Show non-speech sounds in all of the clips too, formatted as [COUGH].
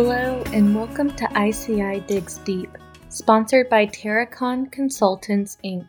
Hello, and welcome to ICI Digs Deep, sponsored by Terracon Consultants, Inc.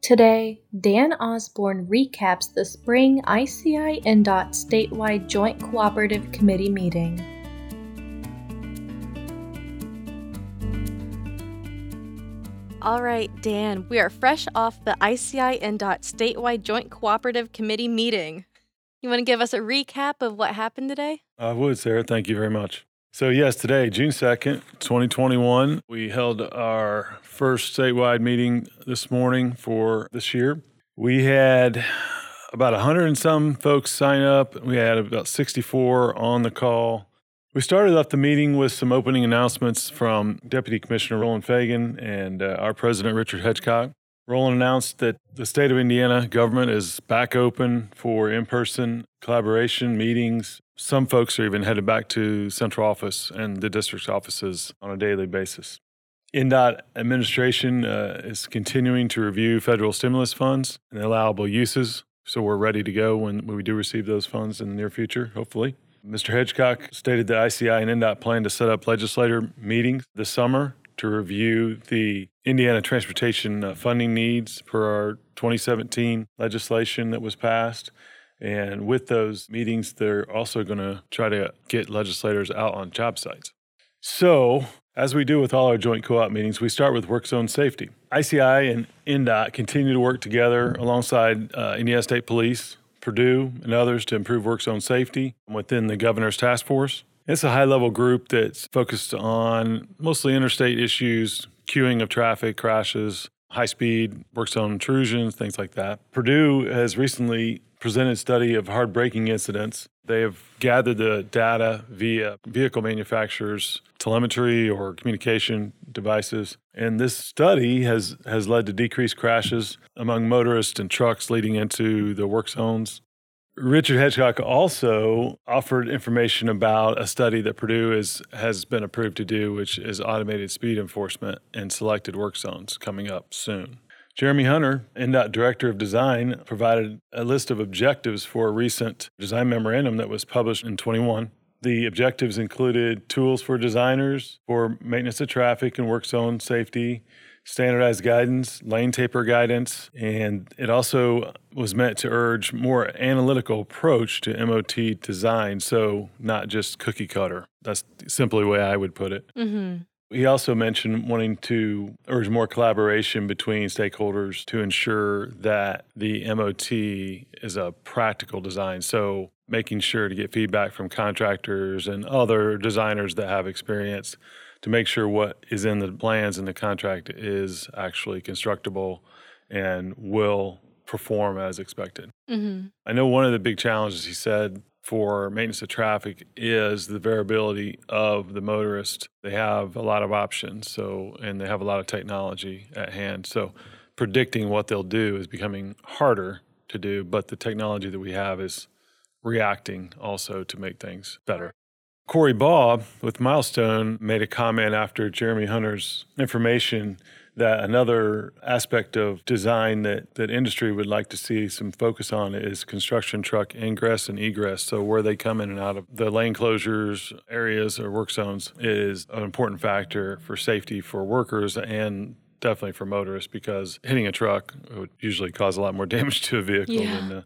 Today, Dan Osborne recaps the spring ICI INDOT statewide Joint Cooperative Committee meeting. All right, Dan, we are fresh off the ICI INDOT statewide Joint Cooperative Committee meeting. You want to give us a recap of what happened today? I would, Sarah. Thank you very much. So, yes, today, June 2nd, 2021, we held our first statewide meeting this morning for this year. We had about 100 and some folks sign up. We had about 64 on the call. We started off the meeting with some opening announcements from Deputy Commissioner Roland Fagan and uh, our President Richard Hedgecock. Roland announced that the state of Indiana government is back open for in person collaboration meetings. Some folks are even headed back to central office and the district's offices on a daily basis. INDOT administration uh, is continuing to review federal stimulus funds and allowable uses. So we're ready to go when, when we do receive those funds in the near future, hopefully. Mr. Hedgecock stated that ICI and INDOT plan to set up legislator meetings this summer to review the Indiana transportation uh, funding needs for our 2017 legislation that was passed. And with those meetings, they're also going to try to get legislators out on job sites. So, as we do with all our joint co op meetings, we start with work zone safety. ICI and INDOT continue to work together alongside uh, Indiana State Police, Purdue, and others to improve work zone safety within the governor's task force. It's a high level group that's focused on mostly interstate issues, queuing of traffic, crashes, high speed, work zone intrusions, things like that. Purdue has recently presented a study of hard braking incidents. They have gathered the data via vehicle manufacturers' telemetry or communication devices. And this study has, has led to decreased crashes among motorists and trucks leading into the work zones. Richard Hedgecock also offered information about a study that Purdue is, has been approved to do, which is automated speed enforcement in selected work zones coming up soon. Jeremy Hunter, INDOT Director of Design, provided a list of objectives for a recent design memorandum that was published in 21. The objectives included tools for designers for maintenance of traffic and work zone safety, standardized guidance, lane taper guidance, and it also was meant to urge more analytical approach to MOT design, so not just cookie cutter. That's simply the way I would put it. Mm-hmm. He also mentioned wanting to urge more collaboration between stakeholders to ensure that the MOT is a practical design. So, making sure to get feedback from contractors and other designers that have experience to make sure what is in the plans and the contract is actually constructible and will perform as expected. Mm-hmm. I know one of the big challenges he said for maintenance of traffic is the variability of the motorist. They have a lot of options, so and they have a lot of technology at hand. So predicting what they'll do is becoming harder to do, but the technology that we have is reacting also to make things better. Corey Baugh with Milestone made a comment after Jeremy Hunter's information that another aspect of design that, that industry would like to see some focus on is construction truck ingress and egress. So where they come in and out of the lane closures, areas or work zones is an important factor for safety for workers and definitely for motorists because hitting a truck would usually cause a lot more [LAUGHS] damage to a vehicle yeah. than uh,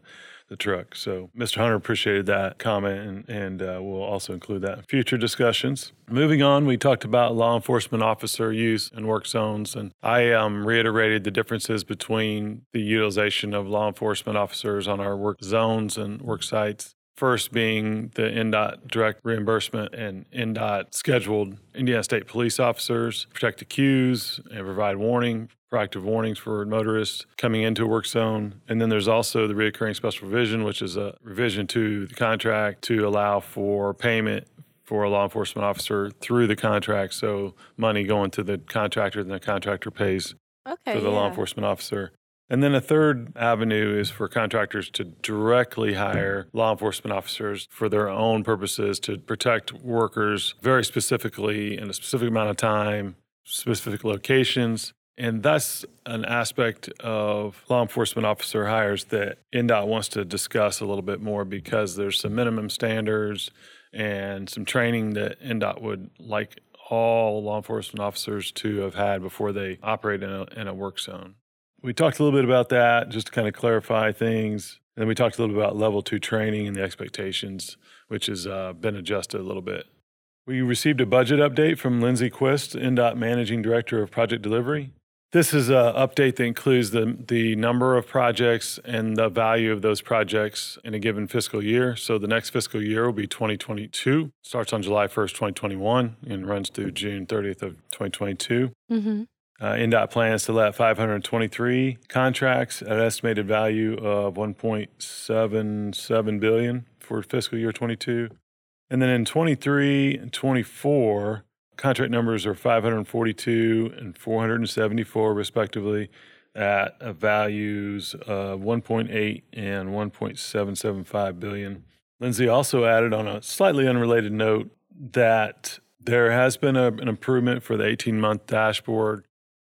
the truck. So Mr. Hunter appreciated that comment, and, and uh, we'll also include that in future discussions. Moving on, we talked about law enforcement officer use and work zones, and I um, reiterated the differences between the utilization of law enforcement officers on our work zones and work sites. First being the INDOT direct reimbursement and INDOT scheduled Indiana State police officers protect the queues and provide warning proactive warnings for motorists coming into a work zone. And then there's also the reoccurring special provision, which is a revision to the contract to allow for payment for a law enforcement officer through the contract. So money going to the contractor and the contractor pays okay, for the yeah. law enforcement officer. And then a third avenue is for contractors to directly hire law enforcement officers for their own purposes to protect workers very specifically in a specific amount of time, specific locations, and that's an aspect of law enforcement officer hires that INDOT wants to discuss a little bit more because there's some minimum standards and some training that INDOT would like all law enforcement officers to have had before they operate in a, in a work zone. We talked a little bit about that just to kind of clarify things. And then we talked a little bit about level two training and the expectations, which has uh, been adjusted a little bit. We received a budget update from Lindsay Quist, INDOT Managing Director of Project Delivery. This is an update that includes the, the number of projects and the value of those projects in a given fiscal year. So the next fiscal year will be 2022, starts on July 1st, 2021, and runs through June 30th of 2022. Mm-hmm. Uh, INDOT plans to let 523 contracts at an estimated value of 1.77 billion for fiscal year 22. And then in 23 and 24, Contract numbers are 542 and 474, respectively, at values of 1.8 and 1.775 billion. Lindsay also added on a slightly unrelated note that there has been a, an improvement for the 18 month dashboard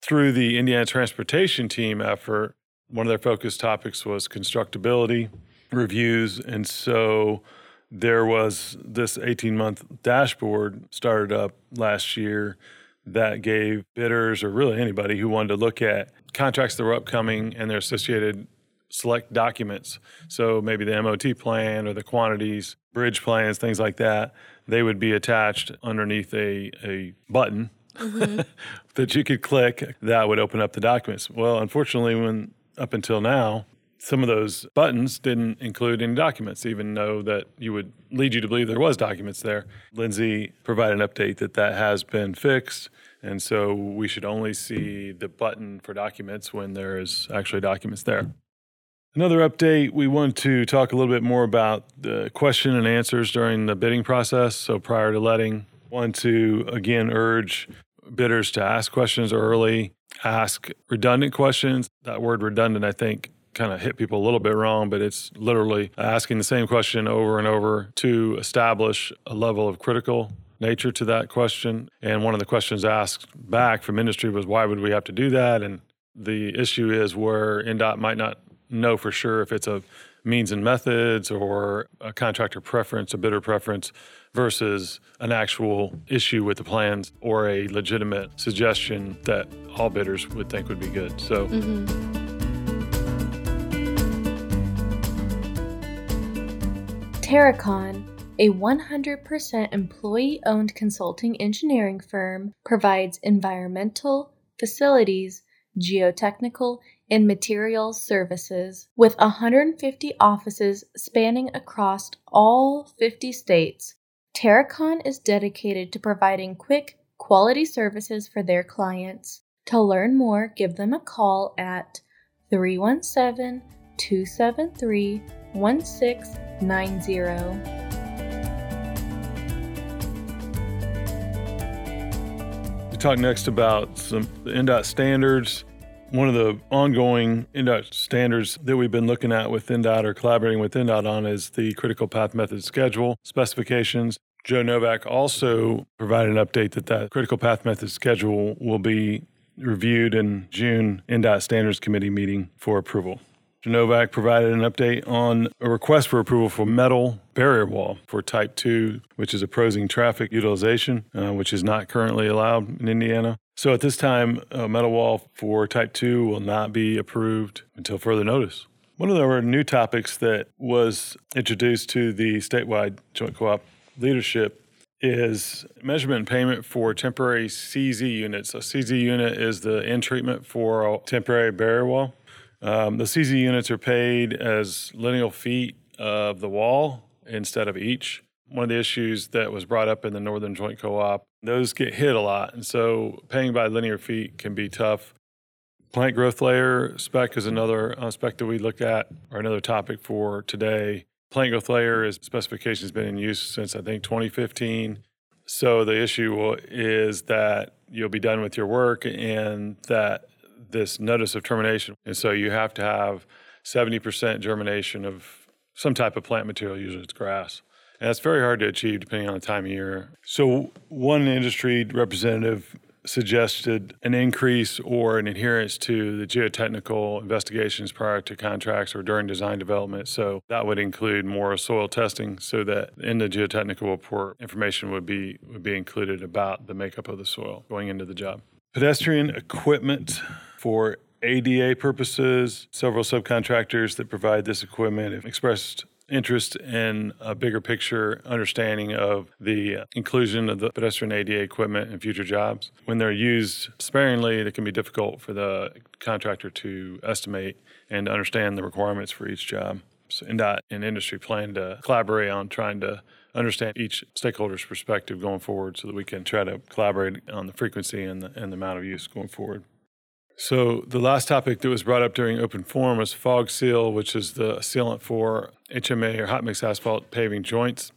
through the Indiana Transportation Team effort. One of their focus topics was constructability reviews. And so there was this 18 month dashboard started up last year that gave bidders or really anybody who wanted to look at contracts that were upcoming and their associated select documents. So maybe the MOT plan or the quantities, bridge plans, things like that, they would be attached underneath a, a button mm-hmm. [LAUGHS] that you could click that would open up the documents. Well, unfortunately, when up until now, some of those buttons didn't include any documents, even though that you would lead you to believe there was documents there. Lindsay provided an update that that has been fixed, and so we should only see the button for documents when there is actually documents there. Another update, we want to talk a little bit more about the question and answers during the bidding process. So prior to letting, want to again urge bidders to ask questions early, ask redundant questions. That word redundant, I think, kind of hit people a little bit wrong, but it's literally asking the same question over and over to establish a level of critical nature to that question. And one of the questions asked back from industry was, why would we have to do that? And the issue is where INDOT might not know for sure if it's a means and methods or a contractor preference, a bidder preference versus an actual issue with the plans or a legitimate suggestion that all bidders would think would be good. So, mm-hmm. Terracon, a 100% employee owned consulting engineering firm, provides environmental, facilities, geotechnical, and materials services with 150 offices spanning across all 50 states. Terracon is dedicated to providing quick, quality services for their clients. To learn more, give them a call at 317 273 1690. We talk next about some INDOT standards. One of the ongoing INDOT standards that we've been looking at with INDOT or collaborating with INDOT on is the critical path method schedule specifications. Joe Novak also provided an update that that critical path method schedule will be reviewed in June INDOT Standards Committee meeting for approval. Joe Novak provided an update on a request for approval for metal barrier wall for Type 2, which is opposing traffic utilization, uh, which is not currently allowed in Indiana. So at this time, a metal wall for Type 2 will not be approved until further notice. One of the new topics that was introduced to the statewide Joint Co op leadership is measurement and payment for temporary CZ units. A CZ unit is the end treatment for a temporary barrier wall. Um, the CZ units are paid as lineal feet of the wall instead of each. One of the issues that was brought up in the Northern Joint Co op, those get hit a lot. And so paying by linear feet can be tough. Plant growth layer spec is another uh, spec that we look at, or another topic for today. Layer is specification has been in use since I think 2015. So the issue is that you'll be done with your work and that this notice of termination. And so you have to have 70% germination of some type of plant material, usually it's grass. And that's very hard to achieve depending on the time of year. So, one industry representative suggested an increase or an adherence to the geotechnical investigations prior to contracts or during design development. So that would include more soil testing so that in the geotechnical report information would be would be included about the makeup of the soil going into the job. Pedestrian equipment for ADA purposes, several subcontractors that provide this equipment have expressed interest in a bigger picture understanding of the inclusion of the pedestrian ADA equipment in future jobs. When they're used sparingly, it can be difficult for the contractor to estimate and understand the requirements for each job. So INDOT and industry plan to collaborate on trying to understand each stakeholder's perspective going forward so that we can try to collaborate on the frequency and the, and the amount of use going forward. So the last topic that was brought up during open forum was fog seal, which is the sealant for HMA or hot mix asphalt paving joints.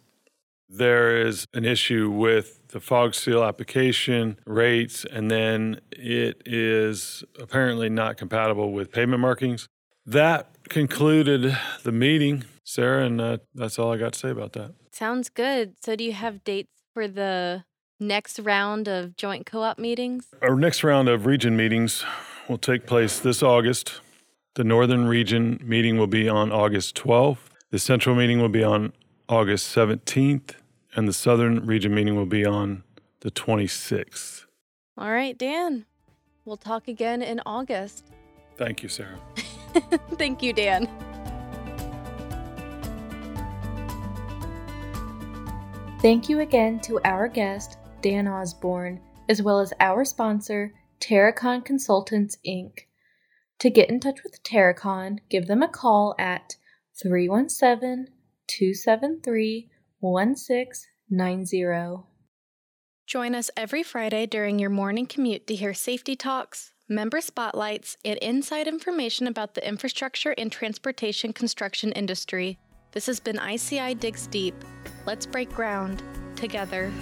There is an issue with the fog seal application rates, and then it is apparently not compatible with pavement markings. That concluded the meeting, Sarah, and uh, that's all I got to say about that. Sounds good. So, do you have dates for the next round of joint co op meetings? Our next round of region meetings will take place this August. The Northern Region meeting will be on August 12th. The Central meeting will be on August 17th. And the Southern Region meeting will be on the 26th. All right, Dan. We'll talk again in August. Thank you, Sarah. [LAUGHS] Thank you, Dan. Thank you again to our guest, Dan Osborne, as well as our sponsor, Terracon Consultants, Inc. To get in touch with Terracon, give them a call at 317 273 1690. Join us every Friday during your morning commute to hear safety talks, member spotlights, and inside information about the infrastructure and transportation construction industry. This has been ICI Digs Deep. Let's break ground together.